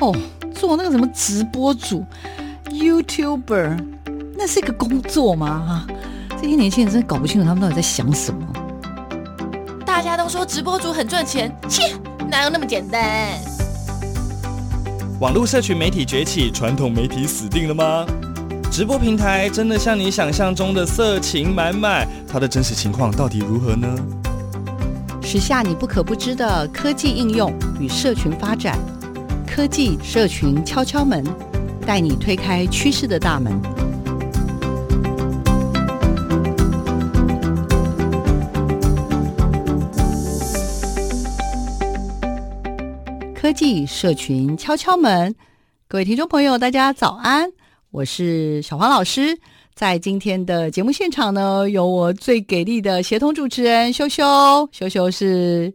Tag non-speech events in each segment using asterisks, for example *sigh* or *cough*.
哦，做那个什么直播主，YouTuber，那是一个工作吗？啊，这些年轻人真的搞不清楚他们到底在想什么。大家都说直播主很赚钱，切，哪有那么简单？网络社群媒体崛起，传统媒体死定了吗？直播平台真的像你想象中的色情满满？它的真实情况到底如何呢？时下你不可不知的科技应用与社群发展，科技社群敲敲门，带你推开趋势的大门。科技社群敲敲门，各位听众朋友，大家早安。我是小黄老师，在今天的节目现场呢，有我最给力的协同主持人修修，修修是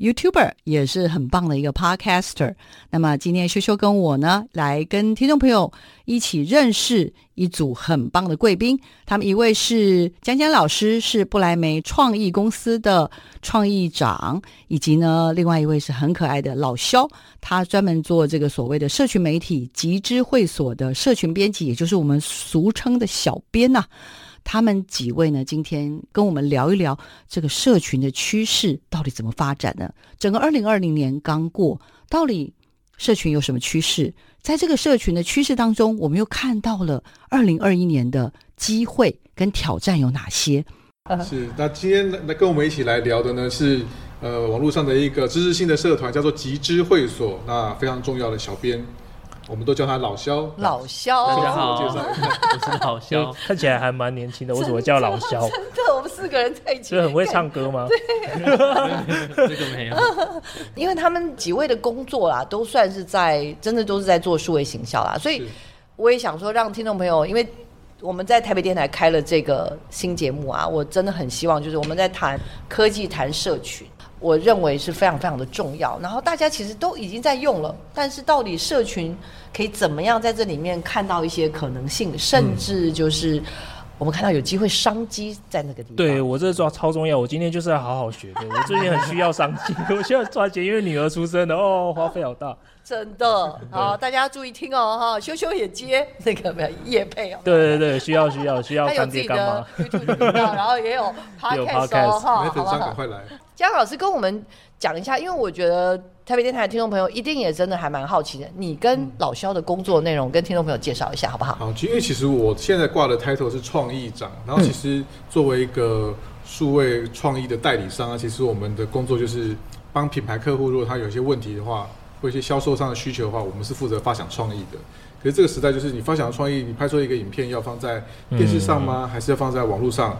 YouTuber，也是很棒的一个 Podcaster。那么今天修修跟我呢，来跟听众朋友一起认识一组很棒的贵宾。他们一位是江江老师，是不莱梅创意公司的创意长，以及呢，另外一位是很可爱的老肖，他专门做这个所谓的社群媒体集知会所的社群编辑，也就是我们俗称的小编呐、他们几位呢，今天跟我们聊一聊这个社群的趋势到底怎么发展呢？整个二零二零年刚过，到底社群有什么趋势？在这个社群的趋势当中，我们又看到了二零二一年的机会跟挑战有哪些？*laughs* 是，那今天来跟我们一起来聊的呢是呃网络上的一个知识性的社团，叫做集知会所，那非常重要的小编。我们都叫他老肖，老肖，大家好，我是老肖，看起来还蛮年轻的，为什么叫老肖？真的，我们四个人在一起，*laughs* 是很会唱歌吗？对，*laughs* 这个没有，因为他们几位的工作啦，都算是在，真的都是在做数位行销啦，所以我也想说，让听众朋友，因为我们在台北电台开了这个新节目啊，我真的很希望，就是我们在谈科技，谈社群。我认为是非常非常的重要，然后大家其实都已经在用了，但是到底社群可以怎么样在这里面看到一些可能性，甚至就是我们看到有机会商机在那个地方。对，我这抓超重要，我今天就是要好好学的。*laughs* 我最近很需要商机，我需要赚钱，因为女儿出生了哦，花费好大。真的，好，大家注意听哦，哈，修修也接那个没有业配哦。对对对，需要需要需要。他有自己的 YouTube 频道，然后也有 *laughs* Podcast 哈，没粉丝赶快来。江老师跟我们讲一下，因为我觉得台北电台的听众朋友一定也真的还蛮好奇的，你跟老肖的工作内容跟听众朋友介绍一下好不好？好，因为其实我现在挂的 title 是创意长，然后其实作为一个数位创意的代理商啊，其实我们的工作就是帮品牌客户，如果他有一些问题的话，或一些销售上的需求的话，我们是负责发想创意的。可是这个时代就是你发想创意，你拍出一个影片要放在电视上吗？还是要放在网络上？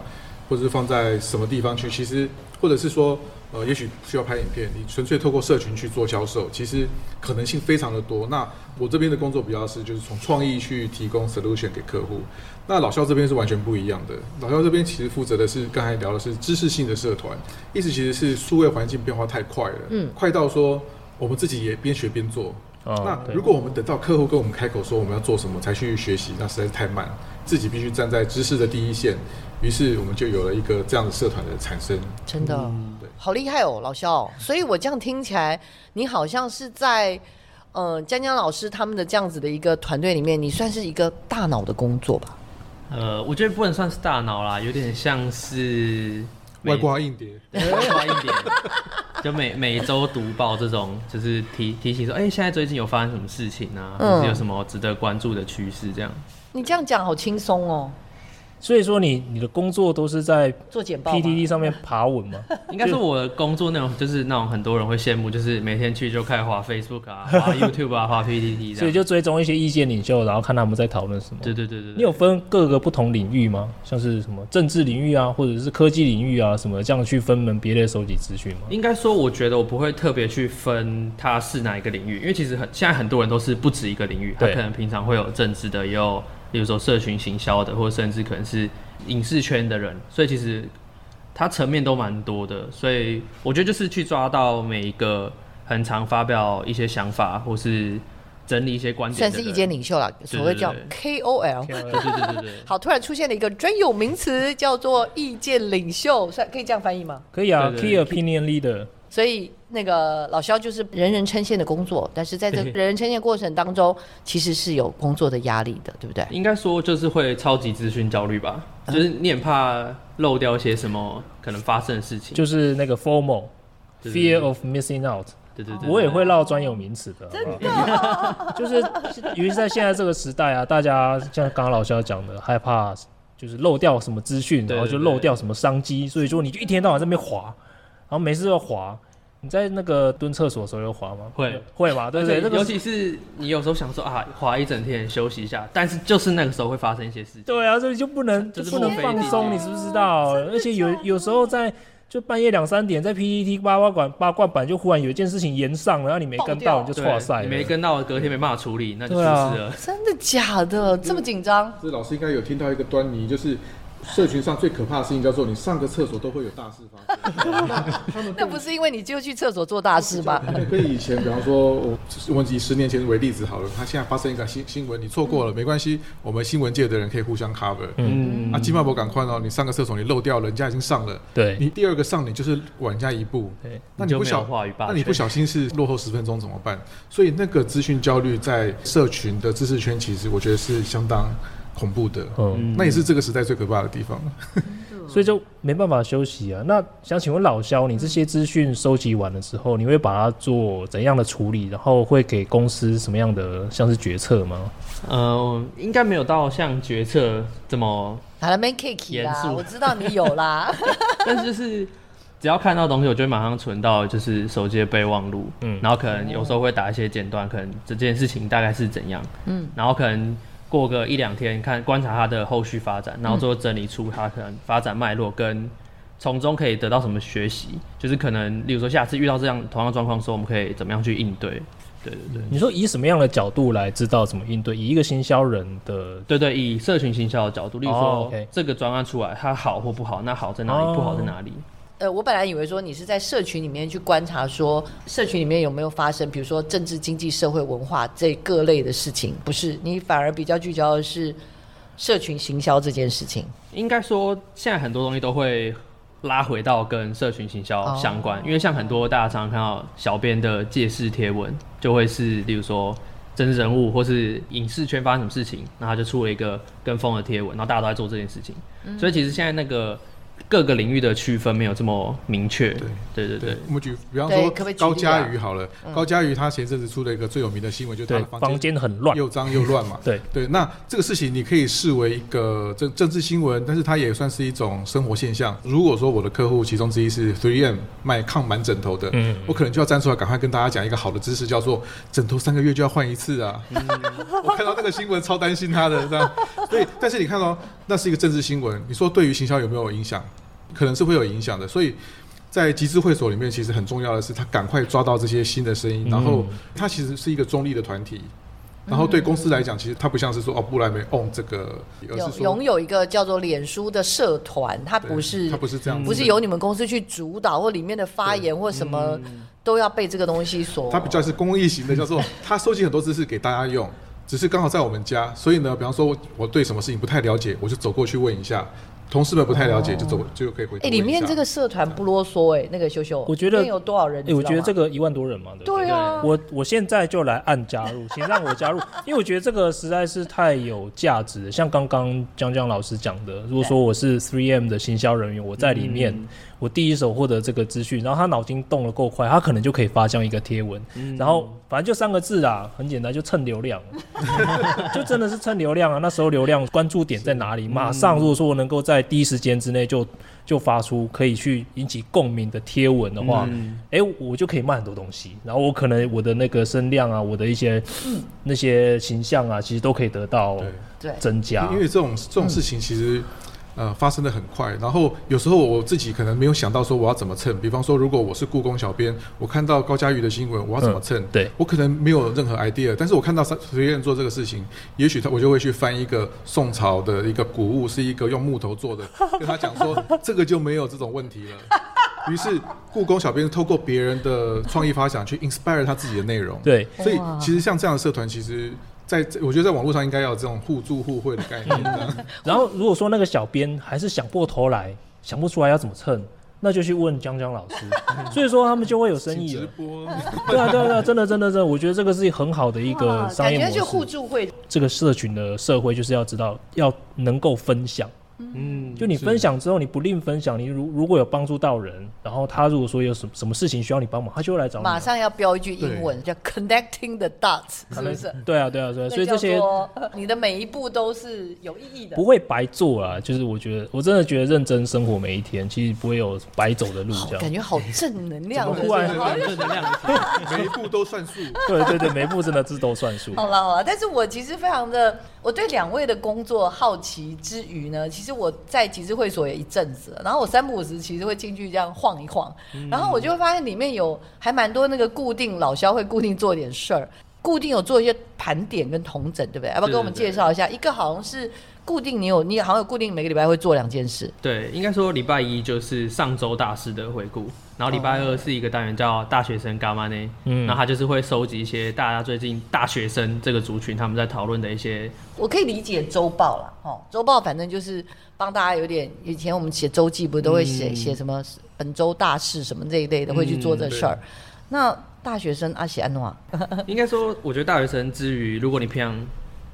或者是放在什么地方去？其实，或者是说，呃，也许需要拍影片，你纯粹透过社群去做销售，其实可能性非常的多。那我这边的工作比较是，就是从创意去提供 solution 给客户。那老肖这边是完全不一样的。老肖这边其实负责的是刚才聊的是知识性的社团，意思其实是数位环境变化太快了，嗯，快到说我们自己也边学边做。哦，那如果我们等到客户跟我们开口说我们要做什么才去学习，那实在是太慢，自己必须站在知识的第一线。于是我们就有了一个这样的社团的产生，真的，嗯、对，好厉害哦，老肖。所以我这样听起来，你好像是在，呃，江江老师他们的这样子的一个团队里面，你算是一个大脑的工作吧？呃，我觉得不能算是大脑啦，有点像是外挂硬碟，*laughs* 外挂硬碟，就每每周读报这种，就是提提醒说，哎、欸，现在最近有发生什么事情啊，或是有什么值得关注的趋势这样。你这样讲好轻松哦。所以说你你的工作都是在做简报 PTT 上面爬文吗？*laughs* 应该是我的工作内容就是那种很多人会羡慕，就是每天去就开始滑 Facebook 啊，滑 *laughs* YouTube 啊，滑 PTT，所以就追踪一些意见领袖，然后看他们在讨论什么。对对对对。你有分各个不同领域吗？像是什么政治领域啊，或者是科技领域啊，什么这样去分门别类收集资讯吗？应该说，我觉得我不会特别去分它是哪一个领域，因为其实很现在很多人都是不止一个领域，他可能平常会有政治的，也有。比如说社群行销的，或者甚至可能是影视圈的人，所以其实它层面都蛮多的。所以我觉得就是去抓到每一个很常发表一些想法，或是整理一些观点，算是意见领袖啦，所谓叫 KOL。对对对对对。好，突然出现了一个专有名词，叫做意见领袖，算可以这样翻译吗？可以啊，Key Opinion Leader。所以那个老肖就是人人称羡的工作，但是在这人人称羡过程当中，其实是有工作的压力的，对不对？应该说就是会超级资讯焦虑吧，嗯、就是你很怕漏掉一些什么可能发生的事情，就是那个 formal fear of missing out。对对对，我也会绕专有名词的，真的，*laughs* 就是尤其在现在这个时代啊，大家像刚刚老肖讲的，害怕就是漏掉什么资讯，然后就漏掉什么商机，所以说你就一天到晚在那边滑，然后没事就滑。你在那个蹲厕所的时候有滑吗？会会吧，对不对？尤其是你有时候想说啊，滑一整天休息一下，但是就是那个时候会发生一些事情。对啊，所以就不能就是不能放松，你知不知道？而且有有时候在。就半夜两三点，在 PPT 八卦馆八卦版就忽然有一件事情延上了，然后你没跟到，你就错赛。你没跟到，隔天没办法处理，那就出事了。啊、真的假的？这么紧张？这老师应该有听到一个端倪，就是。社群上最可怕的事情叫做你上个厕所都会有大事发生。*laughs* 那不是因为你就去厕所做大事吗？*laughs* 跟以前，比方说，我我们以十年前为例子好了，他现在发生一个新新闻，你错过了没关系，我们新闻界的人可以互相 cover。嗯啊，金马博赶快哦，你上个厕所你漏掉了，人家已经上了。对。你第二个上，你就是晚人家一步。对。那你不小，那你不小心是落后十分钟怎么办？所以那个资讯焦虑在社群的知识圈，其实我觉得是相当。恐怖的，嗯，那也是这个时代最可怕的地方，所以就没办法休息啊。那想请问老肖，你这些资讯收集完了之后，你会把它做怎样的处理？然后会给公司什么样的像是决策吗？呃，应该没有到像决策这么。我知道你有啦，*laughs* 但是就是只要看到东西，我就会马上存到就是手机的备忘录，嗯，然后可能有时候会打一些简短，可能这件事情大概是怎样，嗯，然后可能。过个一两天，看观察它的后续发展，然后最后整理出它可能发展脉络，跟从中可以得到什么学习，就是可能，例如说下次遇到这样同样状况的时候，我们可以怎么样去应对？对对对。你说以什么样的角度来知道怎么应对？以一个行销人的，对对，以社群行销的角度，例如说、oh, okay. 这个专案出来，它好或不好，那好在哪里？Oh. 不好在哪里？呃，我本来以为说你是在社群里面去观察，说社群里面有没有发生，比如说政治、经济、社会、文化这各类的事情，不是，你反而比较聚焦的是社群行销这件事情。应该说，现在很多东西都会拉回到跟社群行销相关，哦、因为像很多大家常常看到小编的借势贴文，就会是例如说真实人物或是影视圈发生什么事情，那他就出了一个跟风的贴文，然后大家都在做这件事情，嗯、所以其实现在那个。各个领域的区分没有这么明确。对对对对，我们举比方说高佳瑜好了，高佳瑜他前阵子出了一个最有名的新闻，就是他的房间很乱，又脏又乱嘛。对对，那这个事情你可以视为一个政政治新闻，但是它也算是一种生活现象。如果说我的客户其中之一是 3M 卖抗螨枕头的，嗯，我可能就要站出来赶快跟大家讲一个好的知识，叫做枕头三个月就要换一次啊。*laughs* 我看到那个新闻超担心他的，这样。对，但是你看哦那是一个政治新闻，你说对于行销有没有影响？可能是会有影响的，所以在集资会所里面，其实很重要的是，他赶快抓到这些新的声音，然后他其实是一个中立的团体，然后对公司来讲，其实他不像是说哦，布莱梅 own 这个，而是说拥有一个叫做脸书的社团，它不是它不是这样，不是由你们公司去主导或里面的发言或什么都要被这个东西所，它比较是公益型的，叫做 *laughs* 他收集很多知识给大家用，只是刚好在我们家，所以呢，比方说我对什么事情不太了解，我就走过去问一下。同事们不太了解，就走就可以回。哎，里面这个社团不啰嗦哎，那个秀秀，我觉得有多少人？哎，我觉得这个一万多人嘛，对对啊。我我现在就来按加入，*laughs* 请让我加入，因为我觉得这个实在是太有价值了。像刚刚江江老师讲的，如果说我是 Three M 的行销人员，我在里面。我第一手获得这个资讯，然后他脑筋动得够快，他可能就可以发这样一个贴文，嗯、然后反正就三个字啊，很简单，就蹭流量，*laughs* 就真的是蹭流量啊。那时候流量关注点在哪里？马上如果说我能够在第一时间之内就就发出可以去引起共鸣的贴文的话，哎、嗯欸，我就可以卖很多东西，然后我可能我的那个声量啊，我的一些、嗯、那些形象啊，其实都可以得到增加。因为这种这种事情其实。呃，发生的很快，然后有时候我自己可能没有想到说我要怎么蹭。比方说，如果我是故宫小编，我看到高佳瑜的新闻，我要怎么蹭？嗯、对，我可能没有任何 idea，但是我看到随便做这个事情，也许他我就会去翻一个宋朝的一个古物，是一个用木头做的，*laughs* 跟他讲说这个就没有这种问题了。于是故宫小编透过别人的创意发想去 inspire 他自己的内容。对，所以其实像这样的社团，其实。在，我觉得在网络上应该要有这种互助互惠的概念。*laughs* 然后，如果说那个小编还是想破头来，想不出来要怎么蹭，那就去问江江老师。*laughs* 所以说他们就会有生意了。直播，对啊，对啊，对啊，真的，真的，真的，我觉得这个是很好的一个商业模式。感觉就互助会。这个社群的社会就是要知道，要能够分享。嗯，就你分享之后，你不吝分享，你如如果有帮助到人，然后他如果说有什么什么事情需要你帮忙，他就会来找你。马上要标一句英文，叫 connecting the dots，是不是？对啊，对啊，对啊。所以这些你的每一步都是有意义的，不会白做啊。就是我觉得，我真的觉得认真生活每一天，其实不会有白走的路。这样感觉好正能量，突然正能量，每一步都算数。*laughs* 对对对，每一步真的字都算数。好了好了，但是我其实非常的，我对两位的工作好奇之余呢，其实我在集资。会所也一阵子了，然后我三不五时其实会进去这样晃一晃，嗯、然后我就会发现里面有还蛮多那个固定老肖会固定做点事儿，固定有做一些盘点跟同整，对不对？要不要跟我们介绍一下？一个好像是固定，你有你好像有固定每个礼拜会做两件事。对，应该说礼拜一就是上周大师的回顾，然后礼拜二是一个单元叫大学生干嘛呢？嗯，然后他就是会收集一些大家最近大学生这个族群他们在讨论的一些。我可以理解周报啦，哦，周报反正就是。帮大家有点，以前我们写周记不都会写写、嗯、什么本周大事什么这一类的，会去做这事儿。嗯、那大学生阿喜安诺，*laughs* 应该说，我觉得大学生之余，如果你平常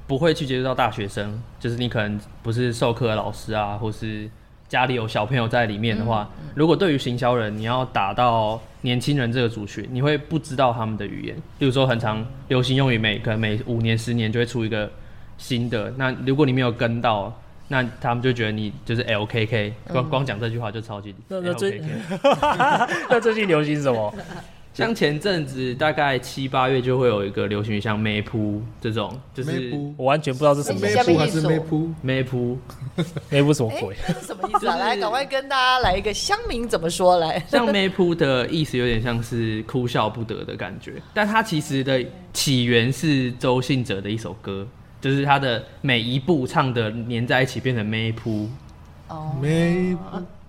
不会去接触到大学生，就是你可能不是授课的老师啊，或是家里有小朋友在里面的话，嗯嗯、如果对于行销人，你要打到年轻人这个族群，你会不知道他们的语言。例如说，很常流行用语，每可能每五年、十年就会出一个新的。那如果你没有跟到，那他们就觉得你就是 LKK，光光讲这句话就超级。那那最 *laughs* 那最近流行什么？*laughs* 像前阵子大概七八月就会有一个流行像 Map 这种，就是我完全不知道是什么。map 还是 Map？Map Map *laughs* 什么鬼？什么意思啊？来，赶快跟大家来一个乡民怎么说来？像 Map 的意思有点像是哭笑不得的感觉，但它其实的起源是周信哲的一首歌。就是他的每一步唱的连在一起变成 Map。哦，Map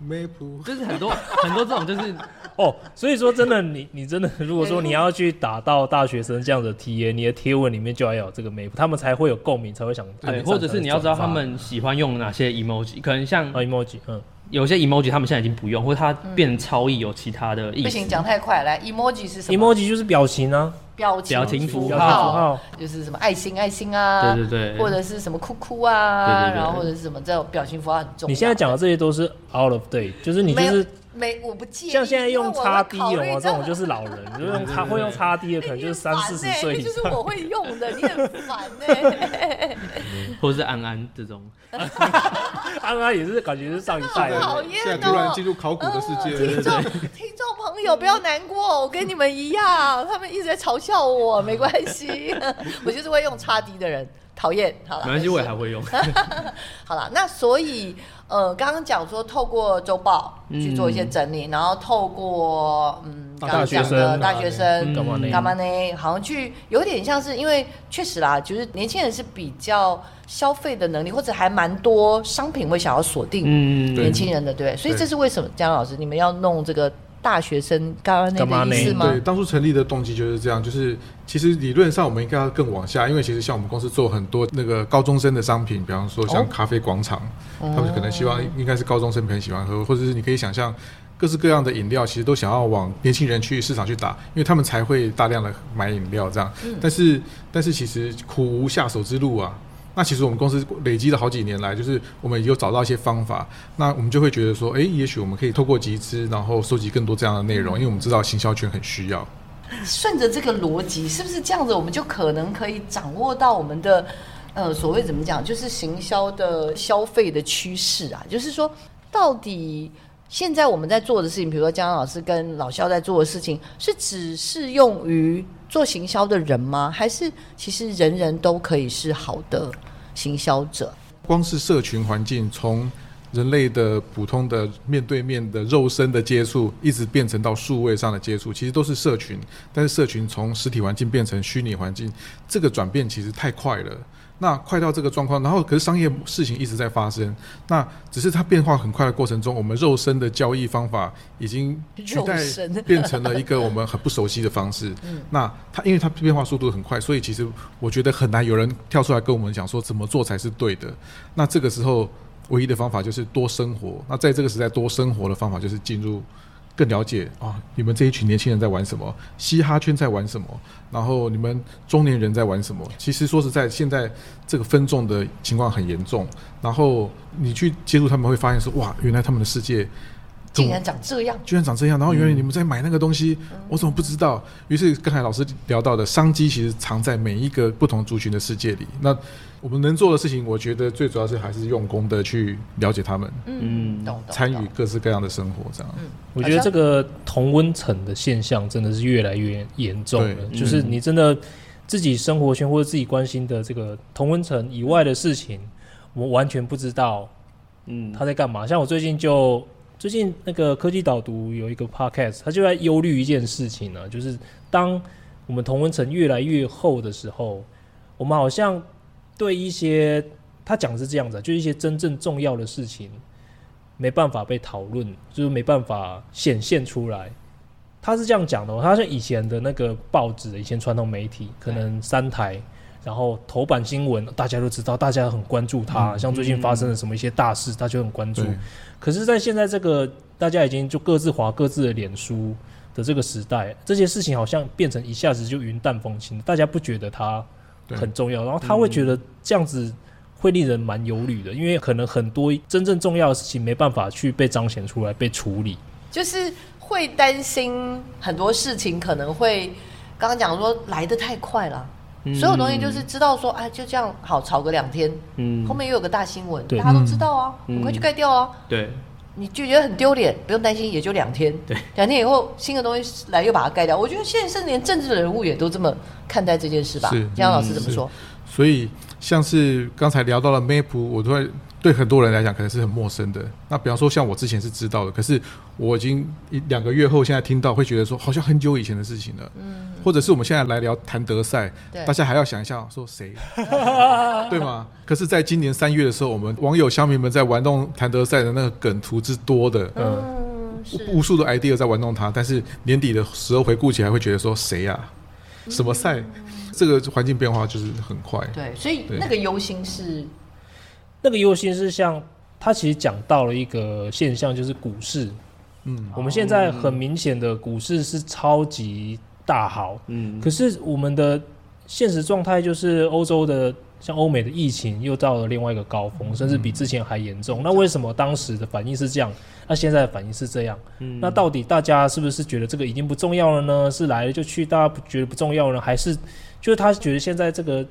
Map，就是很多很多这种就是哦，所以说真的你你真的 *laughs* 如果说你要去打到大学生这样的 TA，你的贴文里面就要有这个 map，，他们才会有共鸣，才会想对，或者是你要知道他们喜欢用哪些 emoji，可能像 emoji，嗯。有些 emoji 他们现在已经不用，或者它变成超意有其他的意思。不行，讲太快，来 emoji 是什么？emoji 就是表情啊，表情表情符号，就是什么爱心爱心啊，对对对，或者是什么哭哭啊，对对对，然后或者是什么这种表情符号很重要。你现在讲的这些都是 out of date，就是你就是。没，我不介意。像现在用叉 D 有吗？这种就是老人，*laughs* 就用叉会用叉 D 的，可能就是三四十岁以上。就是我会用的，你很烦呢。*laughs* 或者是安安这种，*laughs* 安安也是感觉是上一代的。讨厌哦！现在突然进入考古的世界。听众听众朋友不要难过，我跟你们一样，他们一直在嘲笑我，没关系，我就是会用叉 D 的人。讨厌，好了，没关系，我也还会用。*laughs* 好了，那所以，呃，刚刚讲说透过周报去做一些整理，嗯、然后透过嗯，刚刚讲的大学生干嘛呢？干嘛呢？好像去有点像是，因为确实啦，就是年轻人是比较消费的能力，或者还蛮多商品会想要锁定年轻人的，嗯、对，对。所以这是为什么，江老师你们要弄这个？大学生刚刚那个意思吗？对，当初成立的动机就是这样，就是其实理论上我们应该要更往下，因为其实像我们公司做很多那个高中生的商品，比方说像咖啡广场，哦、他们可能希望应该是高中生很喜欢喝，或者是你可以想象各式各样的饮料，其实都想要往年轻人去市场去打，因为他们才会大量的买饮料这样。嗯、但是但是其实苦无下手之路啊。那其实我们公司累积了好几年来，就是我们有找到一些方法，那我们就会觉得说，哎，也许我们可以透过集资，然后收集更多这样的内容，因为我们知道行销圈很需要。顺着这个逻辑，是不是这样子，我们就可能可以掌握到我们的呃所谓怎么讲，就是行销的消费的趋势啊？就是说，到底现在我们在做的事情，比如说江江老师跟老肖在做的事情，是只适用于做行销的人吗？还是其实人人都可以是好的？行销者，光是社群环境，从人类的普通的面对面的肉身的接触，一直变成到数位上的接触，其实都是社群。但是社群从实体环境变成虚拟环境，这个转变其实太快了。那快到这个状况，然后可是商业事情一直在发生，那只是它变化很快的过程中，我们肉身的交易方法已经取代 *laughs* 变成了一个我们很不熟悉的方式。那它因为它变化速度很快，所以其实我觉得很难有人跳出来跟我们讲说怎么做才是对的。那这个时候唯一的方法就是多生活。那在这个时代，多生活的方法就是进入。更了解啊，你们这一群年轻人在玩什么？嘻哈圈在玩什么？然后你们中年人在玩什么？其实说实在，现在这个分众的情况很严重。然后你去接触他们，会发现说，哇，原来他们的世界。竟然长这样，居然长这样，然后原来你们在买那个东西，嗯、我怎么不知道？于是刚才老师聊到的商机，其实藏在每一个不同族群的世界里。那我们能做的事情，我觉得最主要是还是用功的去了解他们，嗯，参与各式各样的生活，这样。嗯，我觉得这个同温层的现象真的是越来越严重了。就是你真的自己生活圈或者自己关心的这个同温层以外的事情，我完全不知道，嗯，他在干嘛？像我最近就。最近那个科技导读有一个 podcast，他就在忧虑一件事情呢，就是当我们同温层越来越厚的时候，我们好像对一些他讲是这样子，就一些真正重要的事情没办法被讨论，就是没办法显现出来。他是这样讲的，他像以前的那个报纸，以前传统媒体可能三台。然后头版新闻大家都知道，大家很关注它。嗯、像最近发生了什么一些大事，大家、嗯、很关注。可是，在现在这个大家已经就各自划各自的脸书的这个时代，这些事情好像变成一下子就云淡风轻，大家不觉得它很重要，然后他会觉得这样子会令人蛮忧虑的，嗯、因为可能很多真正重要的事情没办法去被彰显出来、被处理，就是会担心很多事情可能会刚刚讲说来得太快了。所有东西就是知道说，哎，就这样好吵个两天，嗯，后面又有个大新闻，大家都知道啊，很快就盖掉啊。对，你就觉得很丢脸，不用担心，也就两天。对，两天以后新的东西来又把它盖掉。我觉得现在甚至连政治人物也都这么看待这件事吧？是，江老师怎么说？所以像是刚才聊到了 Map，我都会。对很多人来讲，可能是很陌生的。那比方说，像我之前是知道的，可是我已经一两个月后，现在听到会觉得说，好像很久以前的事情了。嗯。或者是我们现在来聊谭德赛，大家还要想一下，说谁，*laughs* 对吗？可是，在今年三月的时候，我们网友乡民们在玩弄谭德赛的那个梗图之多的，嗯，无数的 idea 在玩弄它。但是年底的时候回顾起来，会觉得说谁呀？什么赛？嗯、这个环境变化就是很快。对，所以那个忧心是。那个忧心是像他其实讲到了一个现象，就是股市。嗯，我们现在很明显的股市是超级大好。嗯，可是我们的现实状态就是欧洲的，像欧美的疫情又到了另外一个高峰，甚至比之前还严重。那为什么当时的反应是这样？那现在的反应是这样？嗯，那到底大家是不是觉得这个已经不重要了呢？是来了就去，大家不觉得不重要了呢？还是就是他觉得现在这个？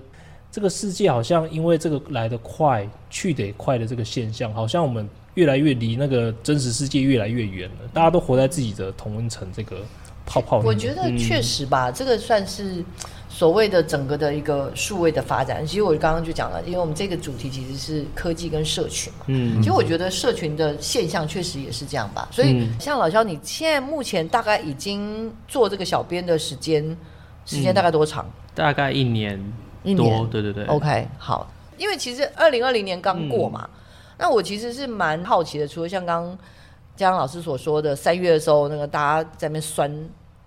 这个世界好像因为这个来得快去得也快的这个现象，好像我们越来越离那个真实世界越来越远了。大家都活在自己的同温层这个泡泡里。我觉得确实吧，嗯、这个算是所谓的整个的一个数位的发展。其实我刚刚就讲了，因为我们这个主题其实是科技跟社群嘛。嗯。其实我觉得社群的现象确实也是这样吧。所以像老肖，你现在目前大概已经做这个小编的时间，时间大概多长？嗯、大概一年。一年，对对对，OK，好，因为其实二零二零年刚过嘛，嗯、那我其实是蛮好奇的，除了像刚刚江老师所说的三月的时候，那个大家在那边酸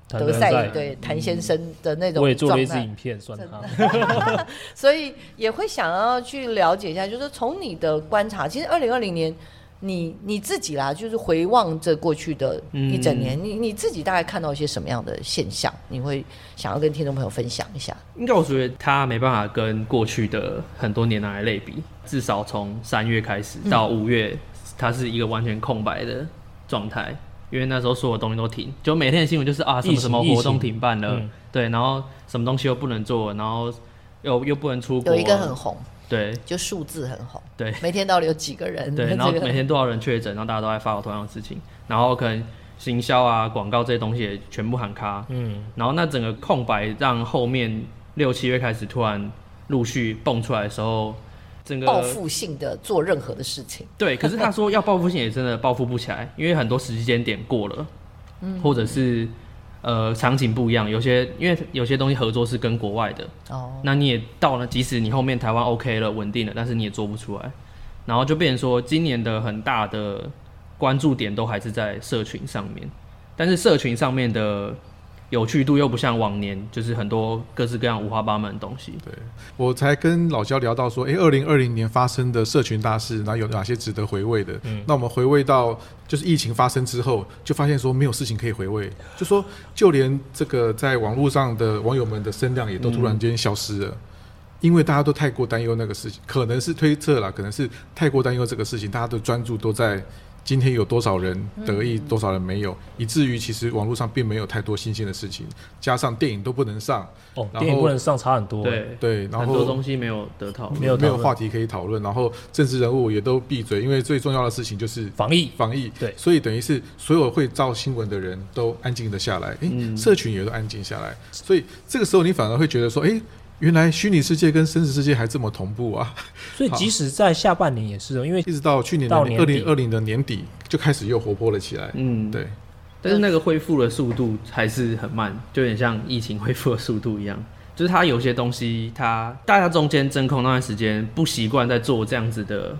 德赛，对谭先生的那种，我也做了一支影片酸他，*laughs* 所以也会想要去了解一下，就是从你的观察，其实二零二零年。你你自己啦，就是回望这过去的一整年，嗯、你你自己大概看到一些什么样的现象？你会想要跟听众朋友分享一下？应该我觉得他没办法跟过去的很多年来类比，至少从三月开始到五月，它是一个完全空白的状态，嗯、因为那时候所有东西都停，就每天的新闻就是啊什么什么活动停办了，嗯、对，然后什么东西又不能做，然后又又不能出国，有一个很红。对，就数字很红。对，每天到底有几个人？对，然后每天多少人确诊，然后大家都在发同样的事情，然后可能行销啊、广告这些东西也全部喊卡。嗯，然后那整个空白让后面六七月开始突然陆续蹦出来的时候，整个报复性的做任何的事情。对，可是他说要报复性也真的报复不起来，因为很多时间点过了，*laughs* 嗯，或者是。呃，场景不一样，有些因为有些东西合作是跟国外的，哦，那你也到了，即使你后面台湾 OK 了，稳定了，但是你也做不出来，然后就变成说，今年的很大的关注点都还是在社群上面，但是社群上面的有趣度又不像往年，就是很多各式各样五花八门的东西。对，我才跟老焦聊到说，哎，二零二零年发生的社群大事，然后有哪些值得回味的？嗯，那我们回味到就是疫情发生之后，就发现说没有事情可以回味，就说就连这个在网络上的网友们的声量也都突然间消失了。嗯因为大家都太过担忧那个事情，可能是推测了，可能是太过担忧这个事情，大家的专注都在今天有多少人得意，多少人没有，以至于其实网络上并没有太多新鲜的事情，加上电影都不能上，哦，电影不能上差很多，对对，然后很多东西没有得讨论，没有没有话题可以讨论，然后政治人物也都闭嘴，因为最重要的事情就是防疫，防疫，对，所以等于是所有会造新闻的人都安静的下来，诶，社群也都安静下来，所以这个时候你反而会觉得说，诶。原来虚拟世界跟真实世界还这么同步啊！所以即使在下半年也是，因为一直到去年的二零二零的年底就开始又活泼了起来。嗯，对。但是那个恢复的速度还是很慢，就有点像疫情恢复的速度一样。就是它有些东西，它大家中间真空那段时间不习惯在做这样子的，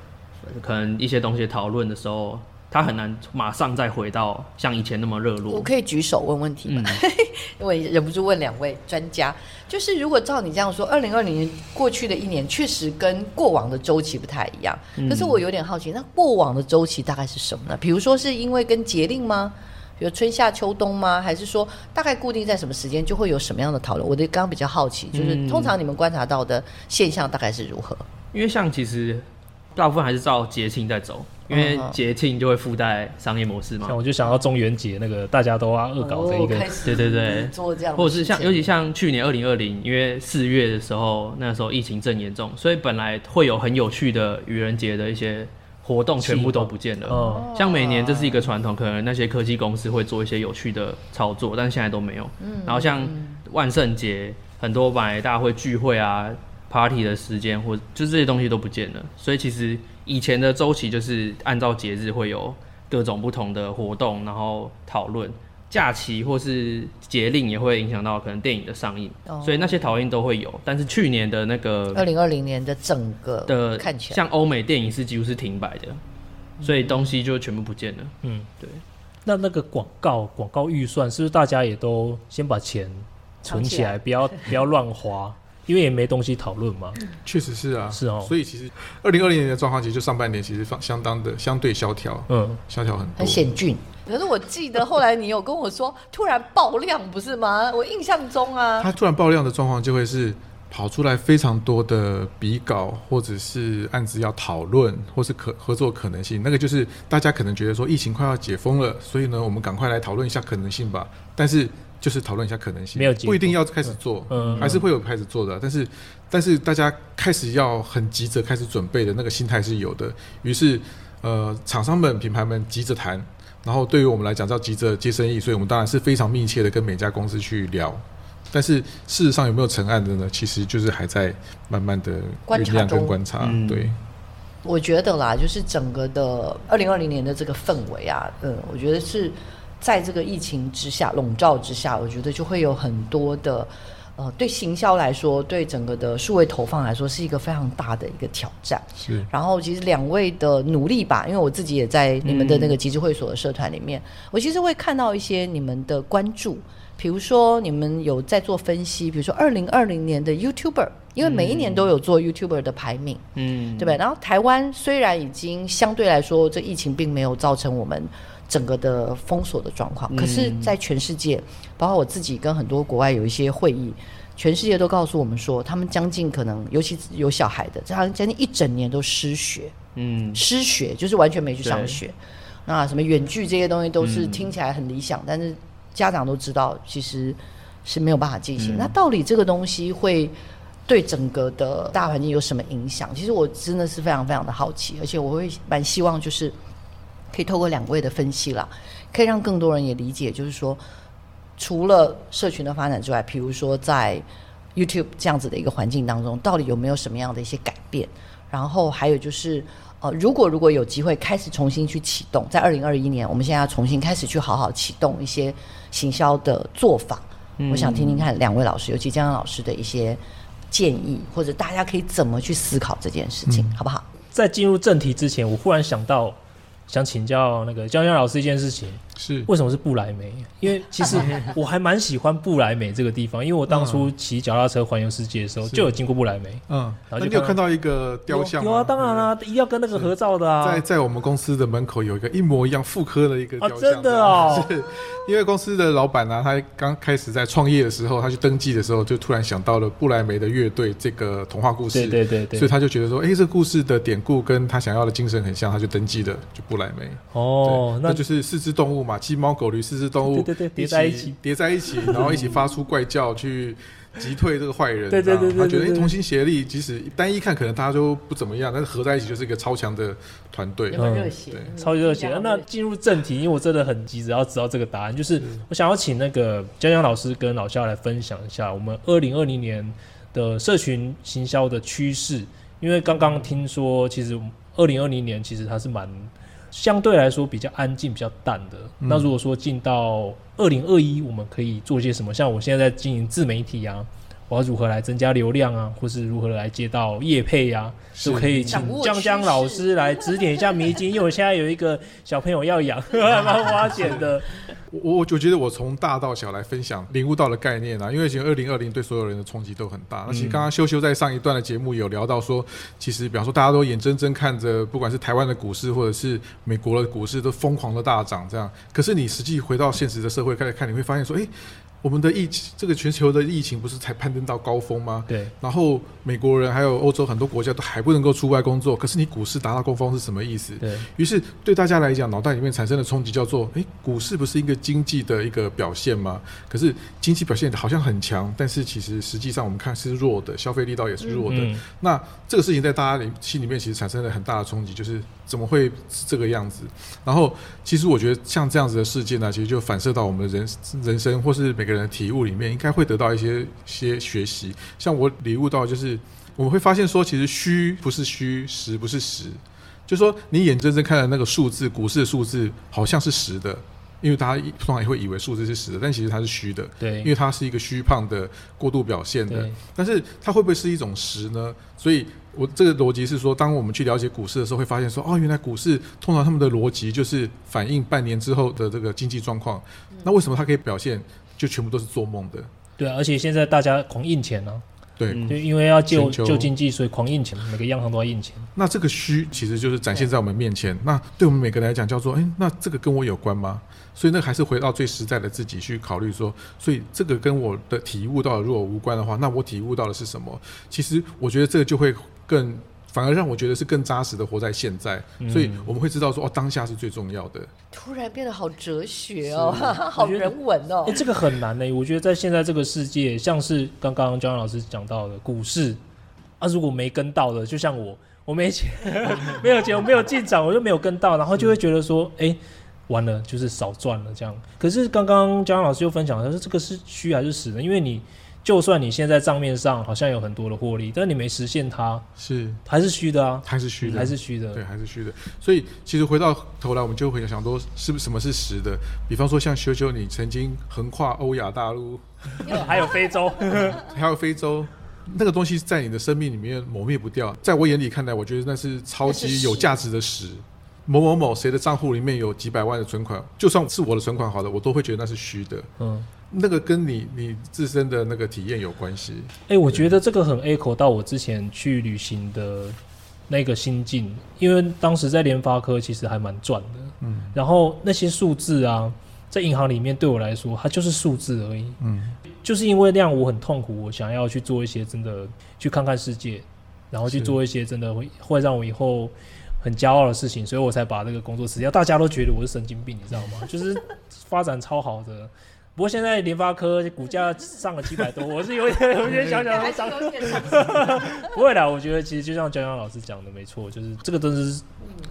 可能一些东西讨论的时候。他很难马上再回到像以前那么热络。我可以举手问问题吗？嗯、*laughs* 因为忍不住问两位专家，就是如果照你这样说，二零二零年过去的一年确实跟过往的周期不太一样。可是我有点好奇，那过往的周期大概是什么呢？比如说是因为跟节令吗？比如春夏秋冬吗？还是说大概固定在什么时间就会有什么样的讨论？我对刚刚比较好奇，就是通常你们观察到的现象大概是如何？因为像其实大部分还是照节庆在走。因为节庆就会附带商业模式嘛，像我就想到中元节那个大家都要恶搞的一个，对对对，做这样，或者是像尤其像去年二零二零，因为四月的时候，那时候疫情正严重，所以本来会有很有趣的愚人节的一些活动全部都不见了。哦，像每年这是一个传统，可能那些科技公司会做一些有趣的操作，但是现在都没有。嗯然后像万圣节，很多本来大家会聚会啊。Party 的时间或就这些东西都不见了，所以其实以前的周期就是按照节日会有各种不同的活动，然后讨论假期或是节令也会影响到可能电影的上映，哦、所以那些讨论都会有。但是去年的那个二零二零年的整个的看起来，像欧美电影是几乎是停摆的，所以东西就全部不见了。嗯，对。那那个广告广告预算是不是大家也都先把钱存起来，不要不要乱花？因为也没东西讨论嘛，确实是啊，是哦。所以其实二零二零年的状况，其实就上半年其实放相当的相对萧条，嗯，萧条很多，很险峻。可是我记得后来你有跟我说，突然爆量不是吗？我印象中啊，他突然爆量的状况就会是跑出来非常多的比稿，或者是案子要讨论，或是可合作可能性。那个就是大家可能觉得说疫情快要解封了，所以呢，我们赶快来讨论一下可能性吧。但是。就是讨论一下可能性，没有不一定要开始做，嗯，还是会有开始做的。但是，但是大家开始要很急着开始准备的那个心态是有的。于是，呃，厂商们、品牌们急着谈，然后对于我们来讲叫急着接生意，所以我们当然是非常密切的跟每家公司去聊。但是事实上有没有成案的呢？其实就是还在慢慢的酝酿跟观察。对，我觉得啦，就是整个的二零二零年的这个氛围啊，嗯，我觉得是。在这个疫情之下笼罩之下，我觉得就会有很多的，呃，对行销来说，对整个的数位投放来说，是一个非常大的一个挑战。是。然后，其实两位的努力吧，因为我自己也在你们的那个集智会所的社团里面，嗯、我其实会看到一些你们的关注，比如说你们有在做分析，比如说二零二零年的 YouTuber，因为每一年都有做 YouTuber 的排名，嗯，对不对？然后台湾虽然已经相对来说，这疫情并没有造成我们。整个的封锁的状况，可是，在全世界，嗯、包括我自己跟很多国外有一些会议，全世界都告诉我们说，他们将近可能，尤其有小孩的，这样将近一整年都失学，嗯，失学就是完全没去上学。那什么远距这些东西都是听起来很理想，嗯、但是家长都知道，其实是没有办法进行。嗯、那到底这个东西会对整个的大环境有什么影响？其实我真的是非常非常的好奇，而且我会蛮希望就是。可以透过两位的分析啦，可以让更多人也理解，就是说，除了社群的发展之外，比如说在 YouTube 这样子的一个环境当中，到底有没有什么样的一些改变？然后还有就是，呃，如果如果有机会开始重新去启动，在二零二一年，我们现在要重新开始去好好启动一些行销的做法。嗯，我想听听看两位老师，尤其江江老师的一些建议，或者大家可以怎么去思考这件事情，嗯，好不好？在进入正题之前，我忽然想到。想请教那个江江老师一件事情，是为什么是布莱梅？因为其实 *laughs* 我还蛮喜欢布莱梅这个地方，因为我当初骑脚踏车环游世界的时候就有经过布莱梅。嗯，然后就你有看到一个雕像？有啊，当然啦，一定要跟那个合照的啊。在在我们公司的门口有一个一模一样复刻的一个雕像，真的哦。是因为公司的老板呢，他刚开始在创业的时候，他去登记的时候，就突然想到了布莱梅的乐队这个童话故事。对对对。所以他就觉得说，哎，这个故事的典故跟他想要的精神很像，他就登记了就布莱梅。哦，那就是四只动物嘛，鸡猫狗驴四只动物，对对对，叠在一起，叠在一起，*laughs* 然后一起发出怪叫去击退这个坏人。对对对，他觉得哎，同心协力，即使单一看可能大家都不怎么样，但是合在一起就是一个超强的团队。很热血，超级热血。那进入正题，因为我真的很急着要知道这个答案，就是我想要请那个江江老师跟老萧来分享一下我们二零二零年的社群行销的趋势，因为刚刚听说，其实二零二零年其实它是蛮。相对来说比较安静、比较淡的。嗯、那如果说进到二零二一，我们可以做些什么？像我现在在经营自媒体啊，我要如何来增加流量啊，或是如何来接到业配呀、啊，是都可以请江江老师来指点一下迷津。*laughs* 因为我现在有一个小朋友要养，蛮花钱的。*laughs* 我我我觉得我从大到小来分享领悟到的概念啊，因为其实二零二零对所有人的冲击都很大。而且刚刚修修在上一段的节目有聊到说，其实比方说大家都眼睁睁看着，不管是台湾的股市或者是美国的股市都疯狂的大涨，这样。可是你实际回到现实的社会开始看，你会发现说，诶。我们的疫情，这个全球的疫情不是才攀登到高峰吗？对。然后美国人还有欧洲很多国家都还不能够出外工作，可是你股市达到高峰是什么意思？对。于是对大家来讲，脑袋里面产生的冲击叫做：诶，股市不是一个经济的一个表现吗？可是经济表现好像很强，但是其实实际上我们看是弱的，消费力道也是弱的。嗯。那这个事情在大家里心里面其实产生了很大的冲击，就是怎么会是这个样子？然后其实我觉得像这样子的事件呢，其实就反射到我们的人人生或是每个。人的体悟里面应该会得到一些些学习，像我领悟到就是我们会发现说，其实虚不是虚，实不是实，就说你眼睁睁看的那个数字，股市的数字好像是实的，因为大家通常也会以为数字是实的，但其实它是虚的，对，因为它是一个虚胖的过度表现的，但是它会不会是一种实呢？所以我这个逻辑是说，当我们去了解股市的时候，会发现说，哦，原来股市通常他们的逻辑就是反映半年之后的这个经济状况，那为什么它可以表现？就全部都是做梦的，对啊，而且现在大家狂印钱呢、啊，对，就因为要救救经济，所以狂印钱，每个央行都要印钱。那这个虚其实就是展现在我们面前。那对我们每个人来讲，叫做，哎，那这个跟我有关吗？所以那还是回到最实在的自己去考虑说，所以这个跟我的体悟到的如果无关的话，那我体悟到的是什么？其实我觉得这个就会更。反而让我觉得是更扎实的活在现在，嗯、所以我们会知道说哦，当下是最重要的。突然变得好哲学哦，*laughs* 好人文哦。哎、欸，这个很难呢、欸。我觉得在现在这个世界，像是刚刚江江老师讲到的股市啊，如果没跟到的，就像我，我没钱，*laughs* 没有钱，我没有进场，我就没有跟到，然后就会觉得说，哎、欸，完了，就是少赚了这样。可是刚刚江江老师又分享了，他说这个是虚还是实呢？因为你。就算你现在账面上好像有很多的获利，但你没实现它，是还是虚的啊？还是虚的？还是虚的？对，还是虚的。所以其实回到头来，我们就会想说，是不是什么是实的？比方说像修修，你曾经横跨欧亚大陆，还有非洲，*laughs* 还有非洲，那个东西在你的生命里面抹灭不掉。在我眼里看来，我觉得那是超级有价值的实。某某某谁的账户里面有几百万的存款，就算是我的存款好了，我都会觉得那是虚的。嗯。那个跟你你自身的那个体验有关系。哎，我觉得这个很 echo 到我之前去旅行的那个心境，因为当时在联发科其实还蛮赚的。嗯，然后那些数字啊，在银行里面对我来说，它就是数字而已。嗯，就是因为那样我很痛苦，我想要去做一些真的去看看世界，然后去做一些真的会会让我以后很骄傲的事情，所以我才把这个工作辞掉。大家都觉得我是神经病，你知道吗？就是发展超好的。不过现在联发科股价上了七百多，*laughs* 我是有点有点想想伤。不会啦，我觉得其实就像江江老师讲的没错，就是这个都是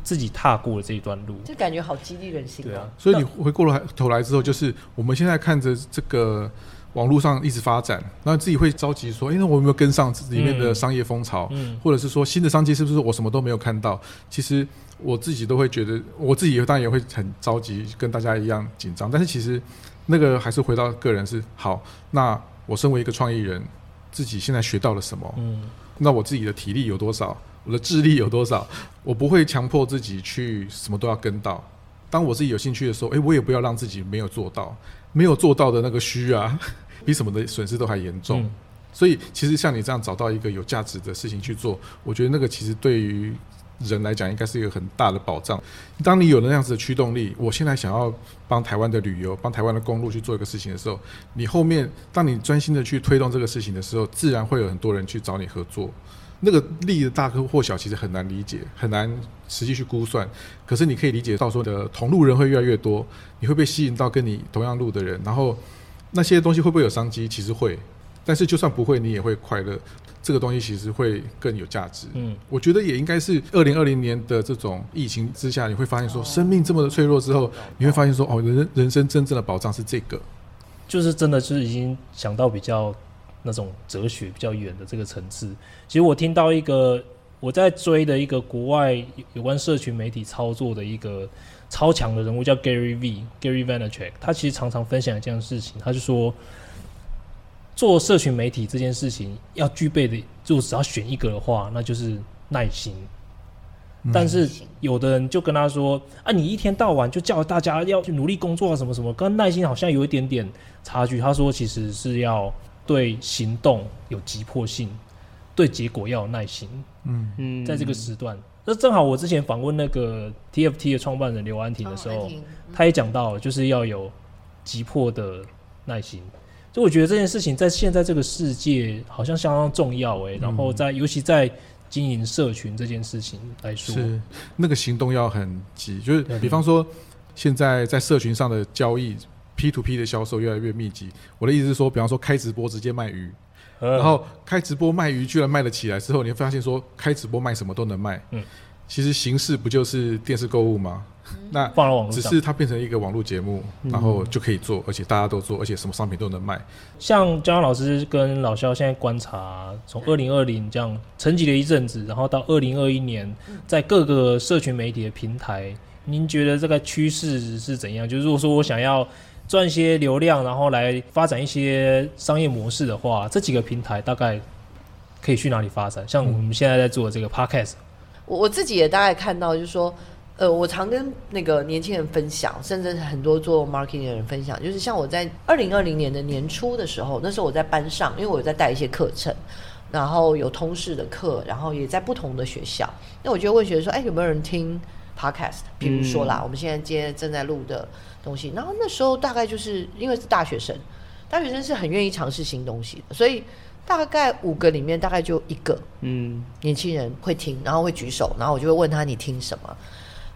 自己踏过了这一段路，就感觉好激励人心。对啊，所以你回过来头来之后，就是我们现在看着这个网络上一直发展，然后自己会着急说：“哎，那我有没有跟上里面的商业风潮？嗯，或者是说新的商机是不是我什么都没有看到？”其实我自己都会觉得，我自己当然也会很着急，跟大家一样紧张。但是其实。那个还是回到个人是好。那我身为一个创意人，自己现在学到了什么？嗯，那我自己的体力有多少？我的智力有多少？我不会强迫自己去什么都要跟到。当我自己有兴趣的时候，哎，我也不要让自己没有做到，没有做到的那个虚啊，*laughs* 比什么的损失都还严重。嗯、所以，其实像你这样找到一个有价值的事情去做，我觉得那个其实对于人来讲，应该是一个很大的保障。当你有了那样子的驱动力，我现在想要帮台湾的旅游、帮台湾的公路去做一个事情的时候，你后面当你专心的去推动这个事情的时候，自然会有很多人去找你合作。那个利益的大或小，其实很难理解，很难实际去估算。可是你可以理解到，说的同路人会越来越多，你会被吸引到跟你同样路的人，然后那些东西会不会有商机？其实会，但是就算不会，你也会快乐。这个东西其实会更有价值。嗯，我觉得也应该是二零二零年的这种疫情之下，你会发现说，生命这么的脆弱之后，你会发现说，哦，人人生真正的保障是这个，就是真的就是已经想到比较。那种哲学比较远的这个层次，其实我听到一个我在追的一个国外有关社群媒体操作的一个超强的人物，叫 Gary V. Gary Vaynerchuk。他其实常常分享一件事情，他就说做社群媒体这件事情要具备的，就只要选一个的话，那就是耐心。但是有的人就跟他说：“啊，你一天到晚就叫大家要去努力工作啊，什么什么，跟耐心好像有一点点差距。”他说：“其实是要。”对行动有急迫性，对结果要有耐心。嗯嗯，在这个时段，那正好我之前访问那个 TFT 的创办人刘安婷的时候，嗯、他也讲到，就是要有急迫的耐心。所以我觉得这件事情在现在这个世界好像相当重要哎、欸。然后在尤其在经营社群这件事情来说，是那个行动要很急。就是比方说，现在在社群上的交易。P to P 的销售越来越密集。我的意思是说，比方说开直播直接卖鱼，然后开直播卖鱼居然卖得起来之后，你会发现说开直播卖什么都能卖。嗯，其实形式不就是电视购物吗？那放到网络只是它变成一个网络节目，然后就可以做，而且大家都做，而且什么商品都能卖。像江江老师跟老肖现在观察，从二零二零这样沉寂了一阵子，然后到二零二一年，在各个社群媒体的平台，您觉得这个趋势是怎样？就是如果说我想要。赚一些流量，然后来发展一些商业模式的话，这几个平台大概可以去哪里发展？像我们现在在做的这个 Podcast，我我自己也大概看到，就是说，呃，我常跟那个年轻人分享，甚至很多做 marketing 的人分享，就是像我在二零二零年的年初的时候，那时候我在班上，因为我有在带一些课程，然后有通识的课，然后也在不同的学校，那我就问学生说，哎，有没有人听 Podcast？比如说啦，嗯、我们现在今天正在录的。东西，然后那时候大概就是因为是大学生，大学生是很愿意尝试新东西的，所以大概五个里面大概就一个，嗯，年轻人会听，然后会举手，然后我就会问他你听什么，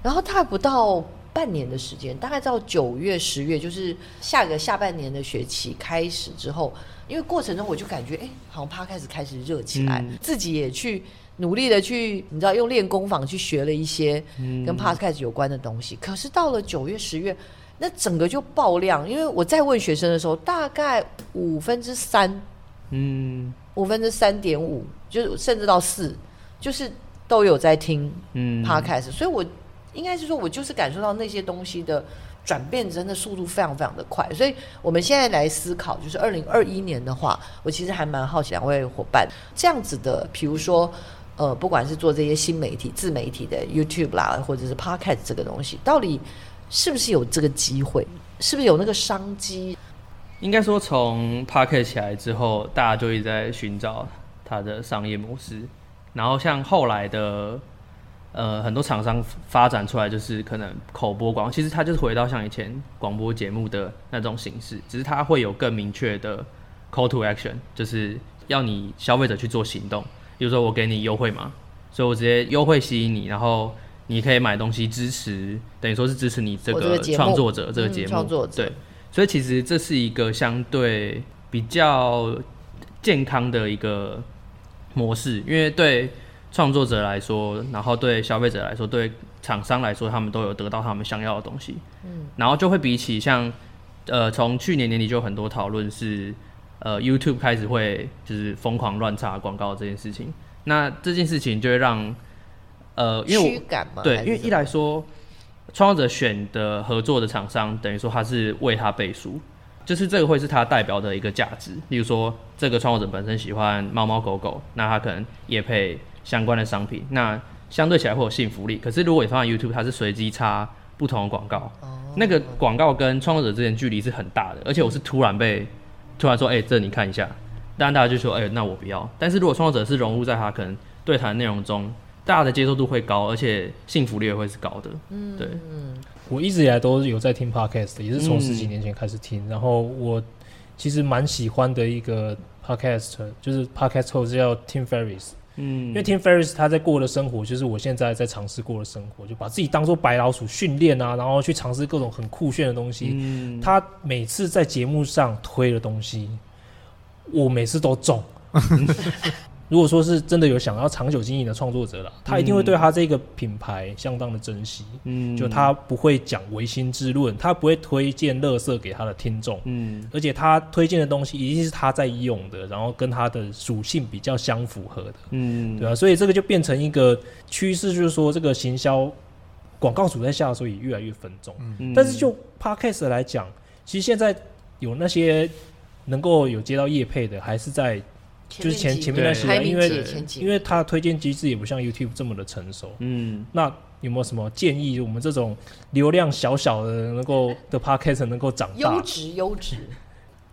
然后大概不到半年的时间，大概到九月十月，就是下个下半年的学期开始之后，因为过程中我就感觉哎，好像 Podcast 开始热起来，嗯、自己也去。努力的去，你知道用练功坊去学了一些跟 Podcast 有关的东西。嗯、可是到了九月、十月，那整个就爆量。因为我在问学生的时候，大概五分之三，嗯，五分之三点五，就是甚至到四，就是都有在听 Podcast、嗯。所以我应该是说，我就是感受到那些东西的转变真的速度非常非常的快。所以我们现在来思考，就是二零二一年的话，我其实还蛮好奇两位伙伴这样子的，比如说。呃，不管是做这些新媒体、自媒体的 YouTube 啦，或者是 Podcast 这个东西，到底是不是有这个机会？是不是有那个商机？应该说，从 Podcast 起来之后，大家就一直在寻找它的商业模式。然后，像后来的呃很多厂商发展出来，就是可能口播广告，其实它就是回到像以前广播节目的那种形式，只是它会有更明确的 Call to Action，就是要你消费者去做行动。比如说我给你优惠嘛，所以我直接优惠吸引你，然后你可以买东西支持，等于说是支持你这个创作者这个节目。创作者对，所以其实这是一个相对比较健康的一个模式，因为对创作者来说，然后对消费者来说，对厂商来说，他们都有得到他们想要的东西。嗯，然后就会比起像呃，从去年年底就有很多讨论是。呃，YouTube 开始会就是疯狂乱插广告这件事情，那这件事情就会让呃，因为我对，因为一来说，创作者选的合作的厂商，等于说他是为他背书，就是这个会是他代表的一个价值。例如说，这个创作者本身喜欢猫猫狗狗，那他可能也配相关的商品，那相对起来会有信服力。可是如果你放在 YouTube，它是随机插。不同的广告。哦那个广告跟创作者之间距离是很大的，而且我是突然被突然说，哎、欸，这你看一下，当然大家就说，哎、欸，那我不要。但是如果创作者是融入在他可能对谈内容中，大家的接受度会高，而且幸福率也会是高的。嗯，对。我一直以来都有在听 podcast，也是从十几年前开始听。嗯、然后我其实蛮喜欢的一个 podcast，就是 podcast host 叫 Tim Ferriss。嗯，因为 Tim Ferriss 他在过的生活，就是我现在在尝试过的生活，就把自己当做白老鼠训练啊，然后去尝试各种很酷炫的东西。嗯，他每次在节目上推的东西，我每次都中。*laughs* 如果说是真的有想要长久经营的创作者了，他一定会对他这个品牌相当的珍惜。嗯，就他不会讲唯心之论，他不会推荐垃圾给他的听众。嗯，而且他推荐的东西一定是他在用的，然后跟他的属性比较相符合的。嗯，对啊，所以这个就变成一个趋势，就是说这个行销广告主在下的时候也越来越分众。嗯，但是就 Podcast 来讲，其实现在有那些能够有接到业配的，还是在。就是前前面那些，因为因为它的推荐机制也不像 YouTube 这么的成熟。嗯，那有没有什么建议？我们这种流量小小的能够的 Podcast 能够长大？优质优质。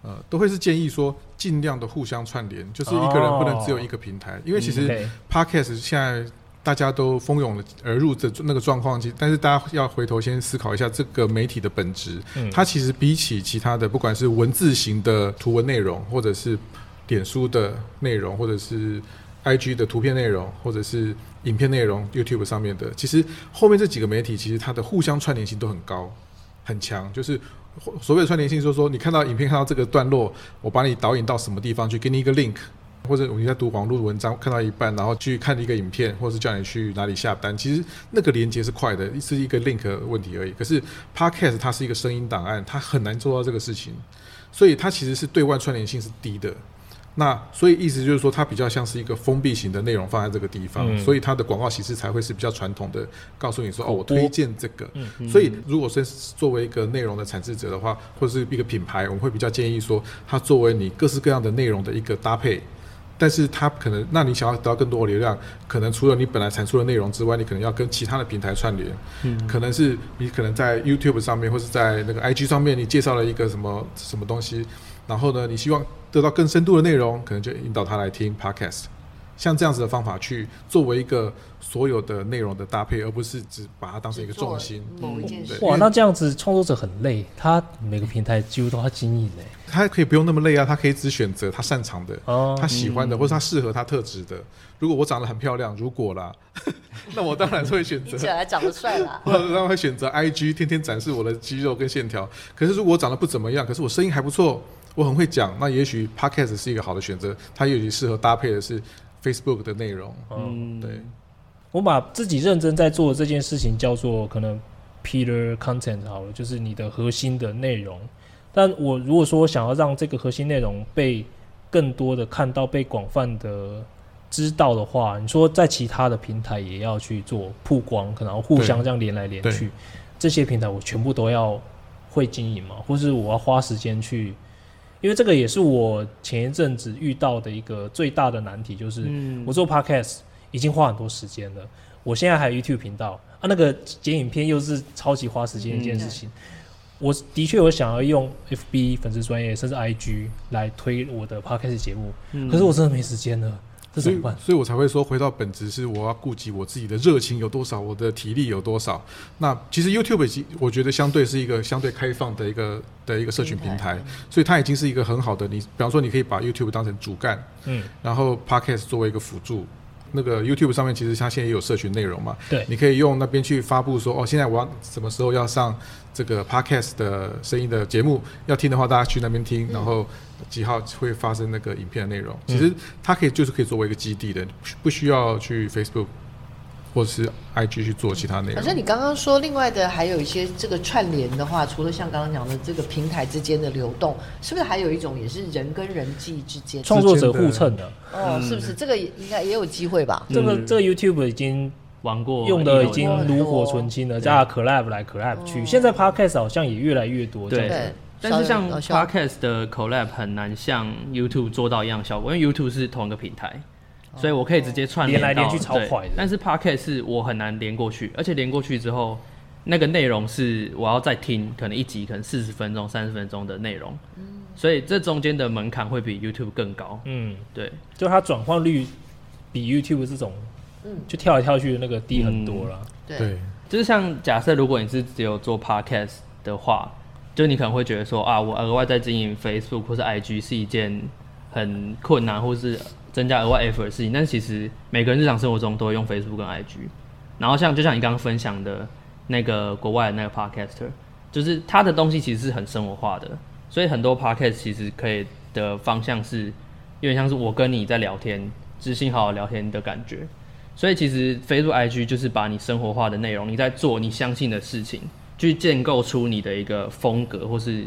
呃，都会是建议说尽量的互相串联，就是一个人不能只有一个平台，哦、因为其实 Podcast 现在大家都蜂拥而入的那个状况，其实但是大家要回头先思考一下这个媒体的本质。嗯，它其实比起其他的，不管是文字型的图文内容，或者是脸书的内容，或者是 IG 的图片内容，或者是影片内容，YouTube 上面的，其实后面这几个媒体，其实它的互相串联性都很高，很强。就是所谓的串联性，就是说你看到影片看到这个段落，我把你导引到什么地方去，给你一个 link，或者你在读网络文章看到一半，然后去看一个影片，或者是叫你去哪里下单，其实那个连接是快的，是一个 link 问题而已。可是 Podcast 它是一个声音档案，它很难做到这个事情，所以它其实是对外串联性是低的。那所以意思就是说，它比较像是一个封闭型的内容放在这个地方，嗯、所以它的广告形式才会是比较传统的，告诉你说哦，我推荐这个。嗯、所以如果是作为一个内容的产制者的话，或者是一个品牌，我们会比较建议说，它作为你各式各样的内容的一个搭配。但是它可能，那你想要得到更多的流量，可能除了你本来产出的内容之外，你可能要跟其他的平台串联。嗯，可能是你可能在 YouTube 上面，或是在那个 IG 上面，你介绍了一个什么什么东西，然后呢，你希望。得到更深度的内容，可能就引导他来听 Podcast，像这样子的方法去作为一个所有的内容的搭配，而不是只把它当成一个重心。某一件事。哇，那这样子创作者很累，他每个平台几乎都要经营嘞。他可以不用那么累啊，他可以只选择他擅长的、哦、他喜欢的，或者他适合他特质的。如果我长得很漂亮，如果啦，*laughs* 那我当然会选择。起来长得帅啦，我当然会选择 IG，天天展示我的肌肉跟线条。可是如果我长得不怎么样，可是我声音还不错。我很会讲，那也许 Podcast 是一个好的选择。它也许适合搭配的是 Facebook 的内容。嗯，对。我把自己认真在做的这件事情叫做可能 Pillar Content 好了，就是你的核心的内容。但我如果说想要让这个核心内容被更多的看到、被广泛的知道的话，你说在其他的平台也要去做曝光，可能互相这样连来连去，这些平台我全部都要会经营嘛，或是我要花时间去。因为这个也是我前一阵子遇到的一个最大的难题，就是我做 podcast 已经花很多时间了，我现在还有 YouTube 频道啊，那个剪影片又是超级花时间的一件事情。我的确我想要用 FB 粉丝专业甚至 IG 来推我的 podcast 节目，可是我真的没时间了。这怎么办？所以，所以我才会说，回到本质是我要顾及我自己的热情有多少，我的体力有多少。那其实 YouTube 我觉得相对是一个相对开放的一个的一个社群平台，所以它已经是一个很好的。你比方说，你可以把 YouTube 当成主干，嗯，然后 Podcast 作为一个辅助。那个 YouTube 上面其实它现在也有社群内容嘛，对，你可以用那边去发布说，哦，现在我要什么时候要上这个 Podcast 的声音的节目，要听的话，大家去那边听，然后几号会发生那个影片的内容。其实它可以就是可以作为一个基地的，不需要去 Facebook。或是 IG 去做其他内容。反正你刚刚说，另外的还有一些这个串联的话，除了像刚刚讲的这个平台之间的流动，是不是还有一种也是人跟人际之间创作者互蹭的？哦，是不是？这个应该也有机会吧？这个这个 YouTube 已经玩过，用的已经炉火纯青了，加 Collab 来 Collab 去。现在 Podcast 好像也越来越多。对，但是像 Podcast 的 Collab 很难像 YouTube 做到一样效果，因为 YouTube 是同一个平台。所以我可以直接串联连来连去超快的，但是 Podcast 是我很难连过去，而且连过去之后，那个内容是我要再听，可能一集可能四十分钟、三十分钟的内容，所以这中间的门槛会比 YouTube 更高。嗯，对，就它转换率比 YouTube 这种，嗯。就跳来跳去的那个低很多了。对，对，就是像假设如果你是只有做 Podcast 的话，就你可能会觉得说啊，我额外在经营 Facebook 或是 IG 是一件很困难或是增加额外 effort 的事情，但其实每个人日常生活中都会用 Facebook 跟 IG。然后像就像你刚刚分享的那个国外的那个 Podcaster，就是他的东西其实是很生活化的，所以很多 Podcast 其实可以的方向是有点像是我跟你在聊天，知心好好聊天的感觉。所以其实 Facebook、IG 就是把你生活化的内容，你在做你相信的事情，去建构出你的一个风格，或是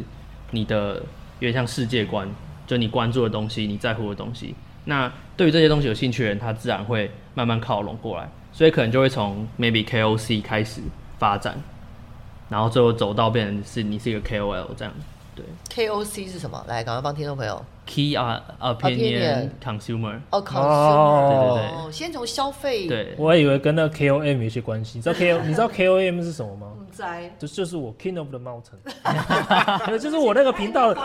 你的有点像世界观，就你关注的东西，你在乎的东西。那对于这些东西有兴趣的人，他自然会慢慢靠拢过来，所以可能就会从 maybe KOC 开始发展，然后最后走到变成是你是一个 KOL 这样。对 KOC 是什么？来，赶快帮听众朋友。，Key Opinion Consumer。哦哦，consumer，对对对，先从消费。，对，我还以为跟那个 KOM 有些关系。你知道 KO 你知道 *laughs* KOM 是什么吗？在就就是我 King of the Mountain，*laughs* 对，就是我那个频道的，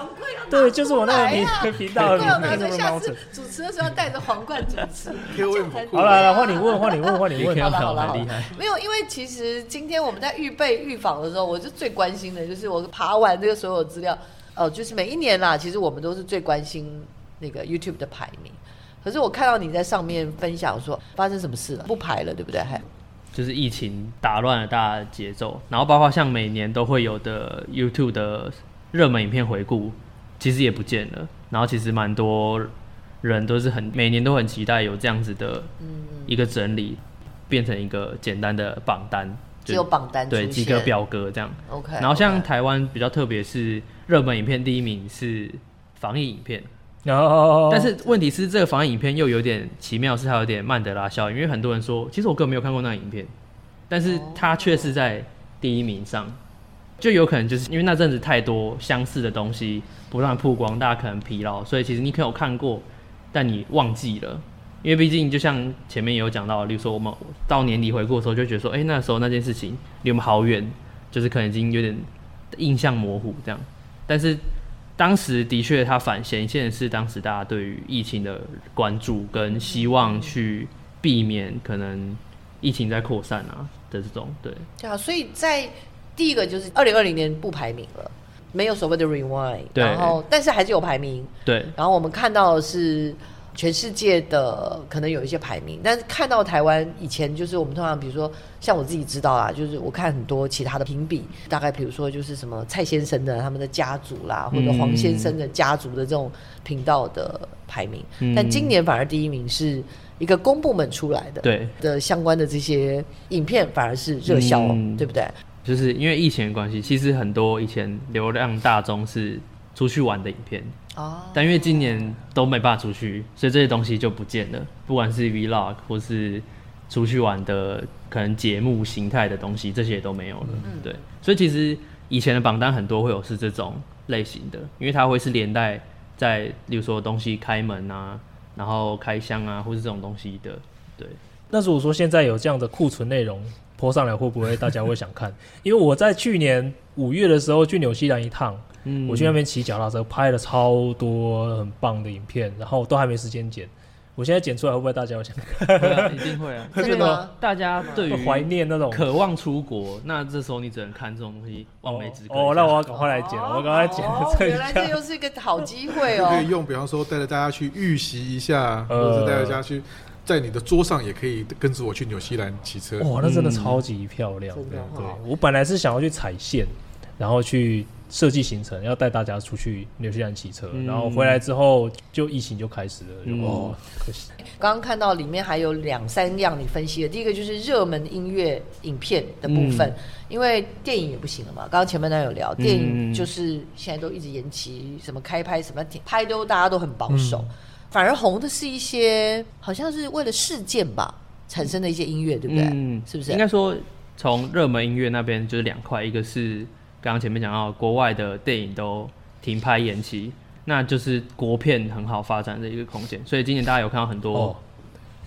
对，就是我那个频频道的对啊，King of the 下次 Mountain。主持的时候要带着皇冠主持。KOM 好了，来 *laughs* 换你问，换你问，换你问。好了好了没有，因为其实今天我们在预备预访的时候，我就最关心的就是我爬完这个所有资料，哦，就是每一年啦，其实我们都是最关心那个 YouTube 的排名。可是我看到你在上面分享说发生什么事了，不排了，对不对？还就是疫情打乱了大家的节奏，然后包括像每年都会有的 YouTube 的热门影片回顾，其实也不见了。然后其实蛮多人都是很每年都很期待有这样子的一个整理，变成一个简单的榜单，就只有榜单出对现几个表格这样。OK。然后像台湾比较特别是热门影片第一名是防疫影片。但是问题是，这个防疫影片又有点奇妙，是它有点曼德拉效应，因为很多人说，其实我根本没有看过那个影片，但是它却是在第一名上，就有可能就是因为那阵子太多相似的东西不断曝光，大家可能疲劳，所以其实你可能有看过，但你忘记了，因为毕竟就像前面也有讲到，例如说我们到年底回顾的时候，就觉得说，哎、欸，那时候那件事情离我们好远，就是可能已经有点印象模糊这样，但是。当时的确，它反显现的是当时大家对于疫情的关注跟希望去避免可能疫情在扩散啊的这种对。对啊，所以在第一个就是二零二零年不排名了，没有所谓的 rewind，然后但是还是有排名。对，然后我们看到的是全世界的可能有一些排名，但是看到台湾以前就是我们通常比如说像我自己知道啊，就是我看很多其他的评比，大概比如说就是什么蔡先生的他们的家族啦，或者黄先生的家族的这种频道的排名，嗯、但今年反而第一名是一个公部门出来的，对。的相关的这些影片反而是热销，嗯、对不对？就是因为疫情的关系，其实很多以前流量大中是出去玩的影片。哦，但因为今年都没办法出去，所以这些东西就不见了。不管是 Vlog 或是出去玩的可能节目形态的东西，这些也都没有了。嗯，对。所以其实以前的榜单很多会有是这种类型的，因为它会是连带在，例如说东西开门啊，然后开箱啊，或是这种东西的。对。那如果说现在有这样的库存内容泼上来，会不会大家会想看？因为我在去年五月的时候去纽西兰一趟。嗯，我去那边骑脚踏车，拍了超多很棒的影片，然后都还没时间剪。我现在剪出来会不会大家有想看？啊，一定会啊！*laughs* 真的吗？大家对于怀念那种渴望出国，那这时候你只能看这种东西，望梅止渴。哦，那我要赶快来剪，我赶快剪。哦，原来这又是一个好机会哦！可以用，比方说带着大家去预习一下，或者是带着大家去在你的桌上也可以跟着我去纽西兰骑车。哇，那真的超级漂亮。对，我本来是想要去踩线，然后去。设计行程要带大家出去纽西兰骑车，嗯、然后回来之后就疫情就开始了，嗯、哦，可惜。刚刚看到里面还有两三样你分析的，第一个就是热门音乐影片的部分，嗯、因为电影也不行了嘛。刚刚前面那有聊，电影就是现在都一直延期，什么开拍什么拍都大家都很保守，嗯、反而红的是一些好像是为了事件吧产生的一些音乐，对不对？嗯，是不是？应该说从热门音乐那边就是两块，一个是。刚刚前面讲到，国外的电影都停拍延期，那就是国片很好发展的一个空间。所以今年大家有看到很多，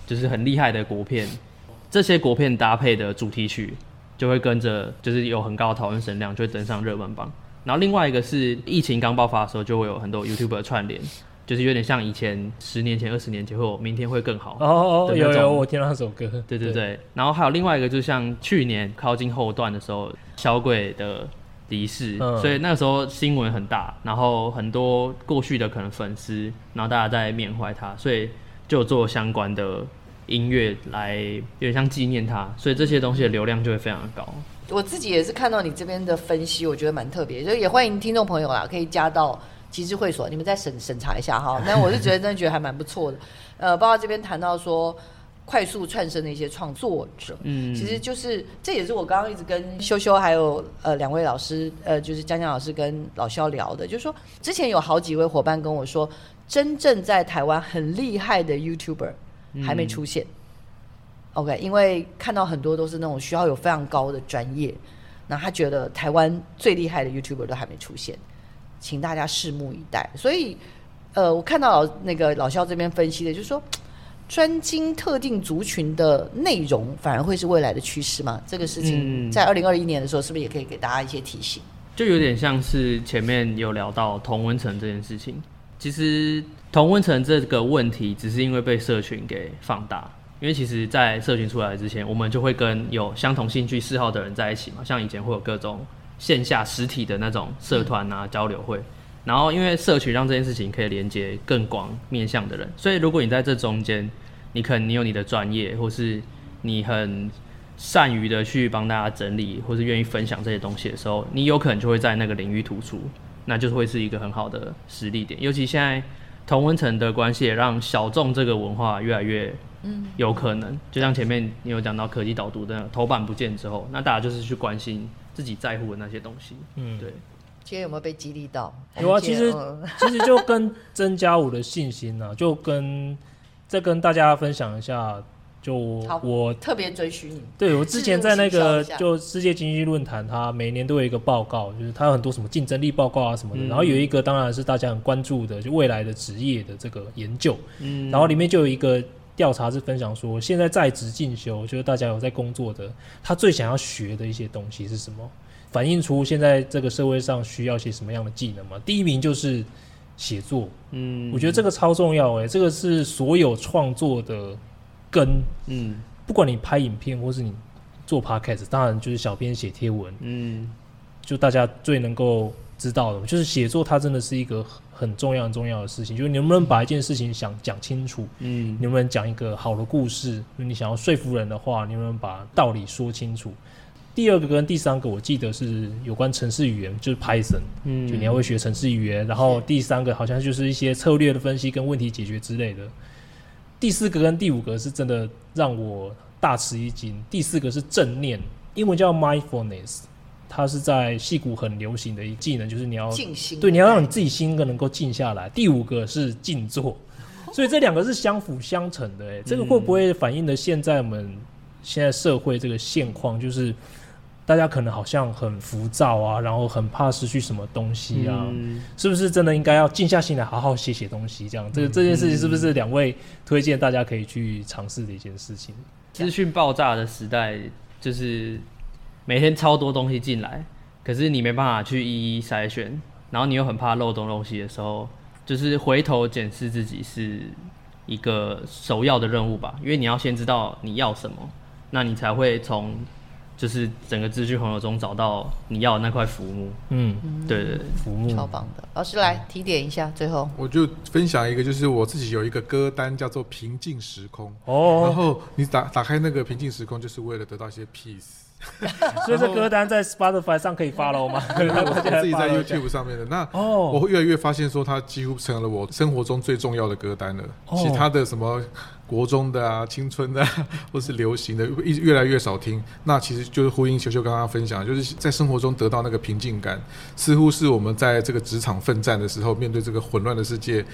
就是很厉害的国片。这些国片搭配的主题曲，就会跟着就是有很高的讨论声量，就会登上热门榜。然后另外一个是疫情刚爆发的时候，就会有很多 YouTuber 串联，就是有点像以前十年前、二十年前，或明天会更好。哦哦，有有，我听到那首歌。对对对。对然后还有另外一个，就像去年靠近后段的时候，小鬼的离世，嗯、所以那个时候新闻很大，然后很多过去的可能粉丝，然后大家在缅怀他，所以就做相关的音乐来有点像纪念他，所以这些东西的流量就会非常的高。我自己也是看到你这边的分析，我觉得蛮特别，所以也欢迎听众朋友啦，可以加到集智会所，你们再审审查一下哈。那我是觉得真的觉得还蛮不错的，呃，包括这边谈到说快速窜升的一些创作者，嗯，其实就是这也是我刚刚一直跟修修还有呃两位老师，呃，就是江江老师跟老肖聊的，就是说之前有好几位伙伴跟我说，真正在台湾很厉害的 YouTuber 还没出现。嗯 OK，因为看到很多都是那种需要有非常高的专业，那他觉得台湾最厉害的 YouTuber 都还没出现，请大家拭目以待。所以，呃，我看到老那个老肖这边分析的，就是说，专精特定族群的内容反而会是未来的趋势吗？这个事情在二零二一年的时候，是不是也可以给大家一些提醒？就有点像是前面有聊到同温层这件事情，其实同温层这个问题只是因为被社群给放大。因为其实，在社群出来之前，我们就会跟有相同兴趣嗜好的人在一起嘛。像以前会有各种线下实体的那种社团啊、交流会，然后因为社群让这件事情可以连接更广面向的人，所以如果你在这中间，你可能你有你的专业，或是你很善于的去帮大家整理，或是愿意分享这些东西的时候，你有可能就会在那个领域突出，那就会是一个很好的实力点。尤其现在同温层的关系，也让小众这个文化越来越。嗯，有可能，就像前面你有讲到科技导读的头版不见之后，那大家就是去关心自己在乎的那些东西。嗯，对。今天有没有被激励到？有啊，其实、嗯、其实就跟增加我的信心啊，就跟再跟大家分享一下，就我特别追寻你。对，我之前在那个就世界经济论坛，它每年都有一个报告，就是它有很多什么竞争力报告啊什么的，嗯、然后有一个当然是大家很关注的，就未来的职业的这个研究。嗯，然后里面就有一个。调查是分享说，现在在职进修，就是大家有在工作的，他最想要学的一些东西是什么？反映出现在这个社会上需要些什么样的技能嘛？第一名就是写作，嗯，我觉得这个超重要哎、欸，这个是所有创作的根，嗯，不管你拍影片或是你做 podcast，当然就是小编写贴文，嗯，就大家最能够知道的，就是写作，它真的是一个。很重要很重要的事情，就是你能不能把一件事情想讲清楚，嗯，你能不能讲一个好的故事？你想要说服人的话，你能不能把道理说清楚？第二个跟第三个，我记得是有关程式语言，就是 Python，嗯，就你要会学程式语言。然后第三个好像就是一些策略的分析跟问题解决之类的。第四个跟第五个是真的让我大吃一惊。第四个是正念，英文叫 mindfulness。它是在戏骨很流行的一技能，就是你要静心，对，你要让你自己心更能够静下来。第五个是静坐，所以这两个是相辅相成的。哎，这个会不会反映的现在我们现在社会这个现况，就是大家可能好像很浮躁啊，然后很怕失去什么东西啊？嗯、是不是真的应该要静下心来好好写写东西？这样，这个这件事情是不是两位推荐大家可以去尝试的一件事情？资讯爆炸的时代，就是。每天超多东西进来，可是你没办法去一一筛选，然后你又很怕漏洞东西的时候，就是回头检视自己是一个首要的任务吧，因为你要先知道你要什么，那你才会从就是整个资讯洪流中找到你要的那块浮木。嗯，对对对，浮木超棒的。老师来提点一下，最后我就分享一个，就是我自己有一个歌单叫做《平静时空》哦，然后你打打开那个平静时空，就是为了得到一些 peace。*laughs* 所以这歌单在 Spotify 上可以 follow 吗？*laughs* 我自己在 *laughs* YouTube 上面的。那我会越来越发现说，它几乎成了我生活中最重要的歌单了。其他的什么国中的啊、青春的，*laughs* 或是流行的，一越来越少听。那其实就是呼应球球刚刚分享，就是在生活中得到那个平静感，似乎是我们在这个职场奋战的时候，面对这个混乱的世界。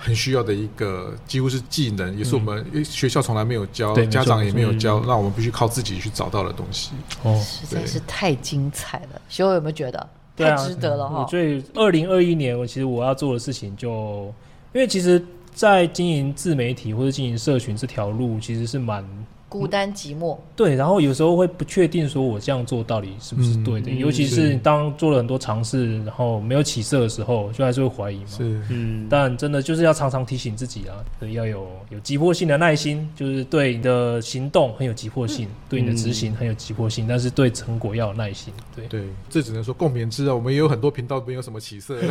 很需要的一个几乎是技能，也是我们学校从来没有教，嗯、家长也没有教，那、嗯、我们必须靠自己去找到的东西。哦，实在是太精彩了，学友有没有觉得太值得了哈？所以二零二一年，我其实我要做的事情就，因为其实，在经营自媒体或者经营社群这条路，其实是蛮孤单寂寞，对，然后有时候会不确定说我这样做到底是不是对的，嗯、尤其是当做了很多尝试，然后没有起色的时候，就还是会怀疑嘛。是，嗯，但真的就是要常常提醒自己啊，要有有急迫性的耐心，就是对你的行动很有急迫性，嗯、对你的执行很有急迫性，但是对成果要有耐心。对。对，这只能说共勉之啊。我们也有很多频道没有什么起色，*laughs*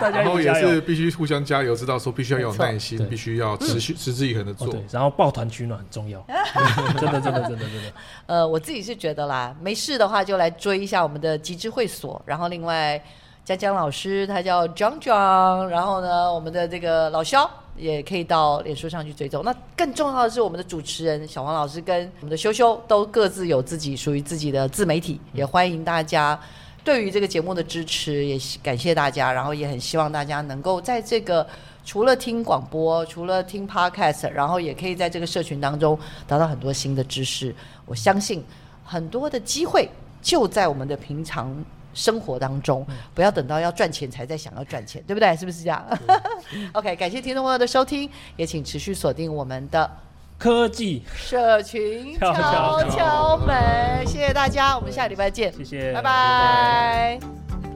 大家然后也是必须互相加油，知道说必须要有耐心，必须要持续、嗯、持之以恒的做。哦、对，然后抱团取暖很重要，*laughs* 真 *laughs* 的真的。真的真的，呃，我自己是觉得啦，没事的话就来追一下我们的极致会所，然后另外江江老师他叫 John John，然后呢，我们的这个老萧也可以到脸书上去追踪。那更重要的是，我们的主持人小黄老师跟我们的修修都各自有自己属于自己的自媒体，也欢迎大家对于这个节目的支持，也感谢大家，然后也很希望大家能够在这个。除了听广播，除了听 Podcast，然后也可以在这个社群当中得到很多新的知识。我相信很多的机会就在我们的平常生活当中，不要等到要赚钱才在想要赚钱，对不对？是不是这样？*laughs* OK，感谢听众朋友的收听，也请持续锁定我们的科技社群敲敲门，谢谢大家，我们下礼拜见，谢谢，拜拜。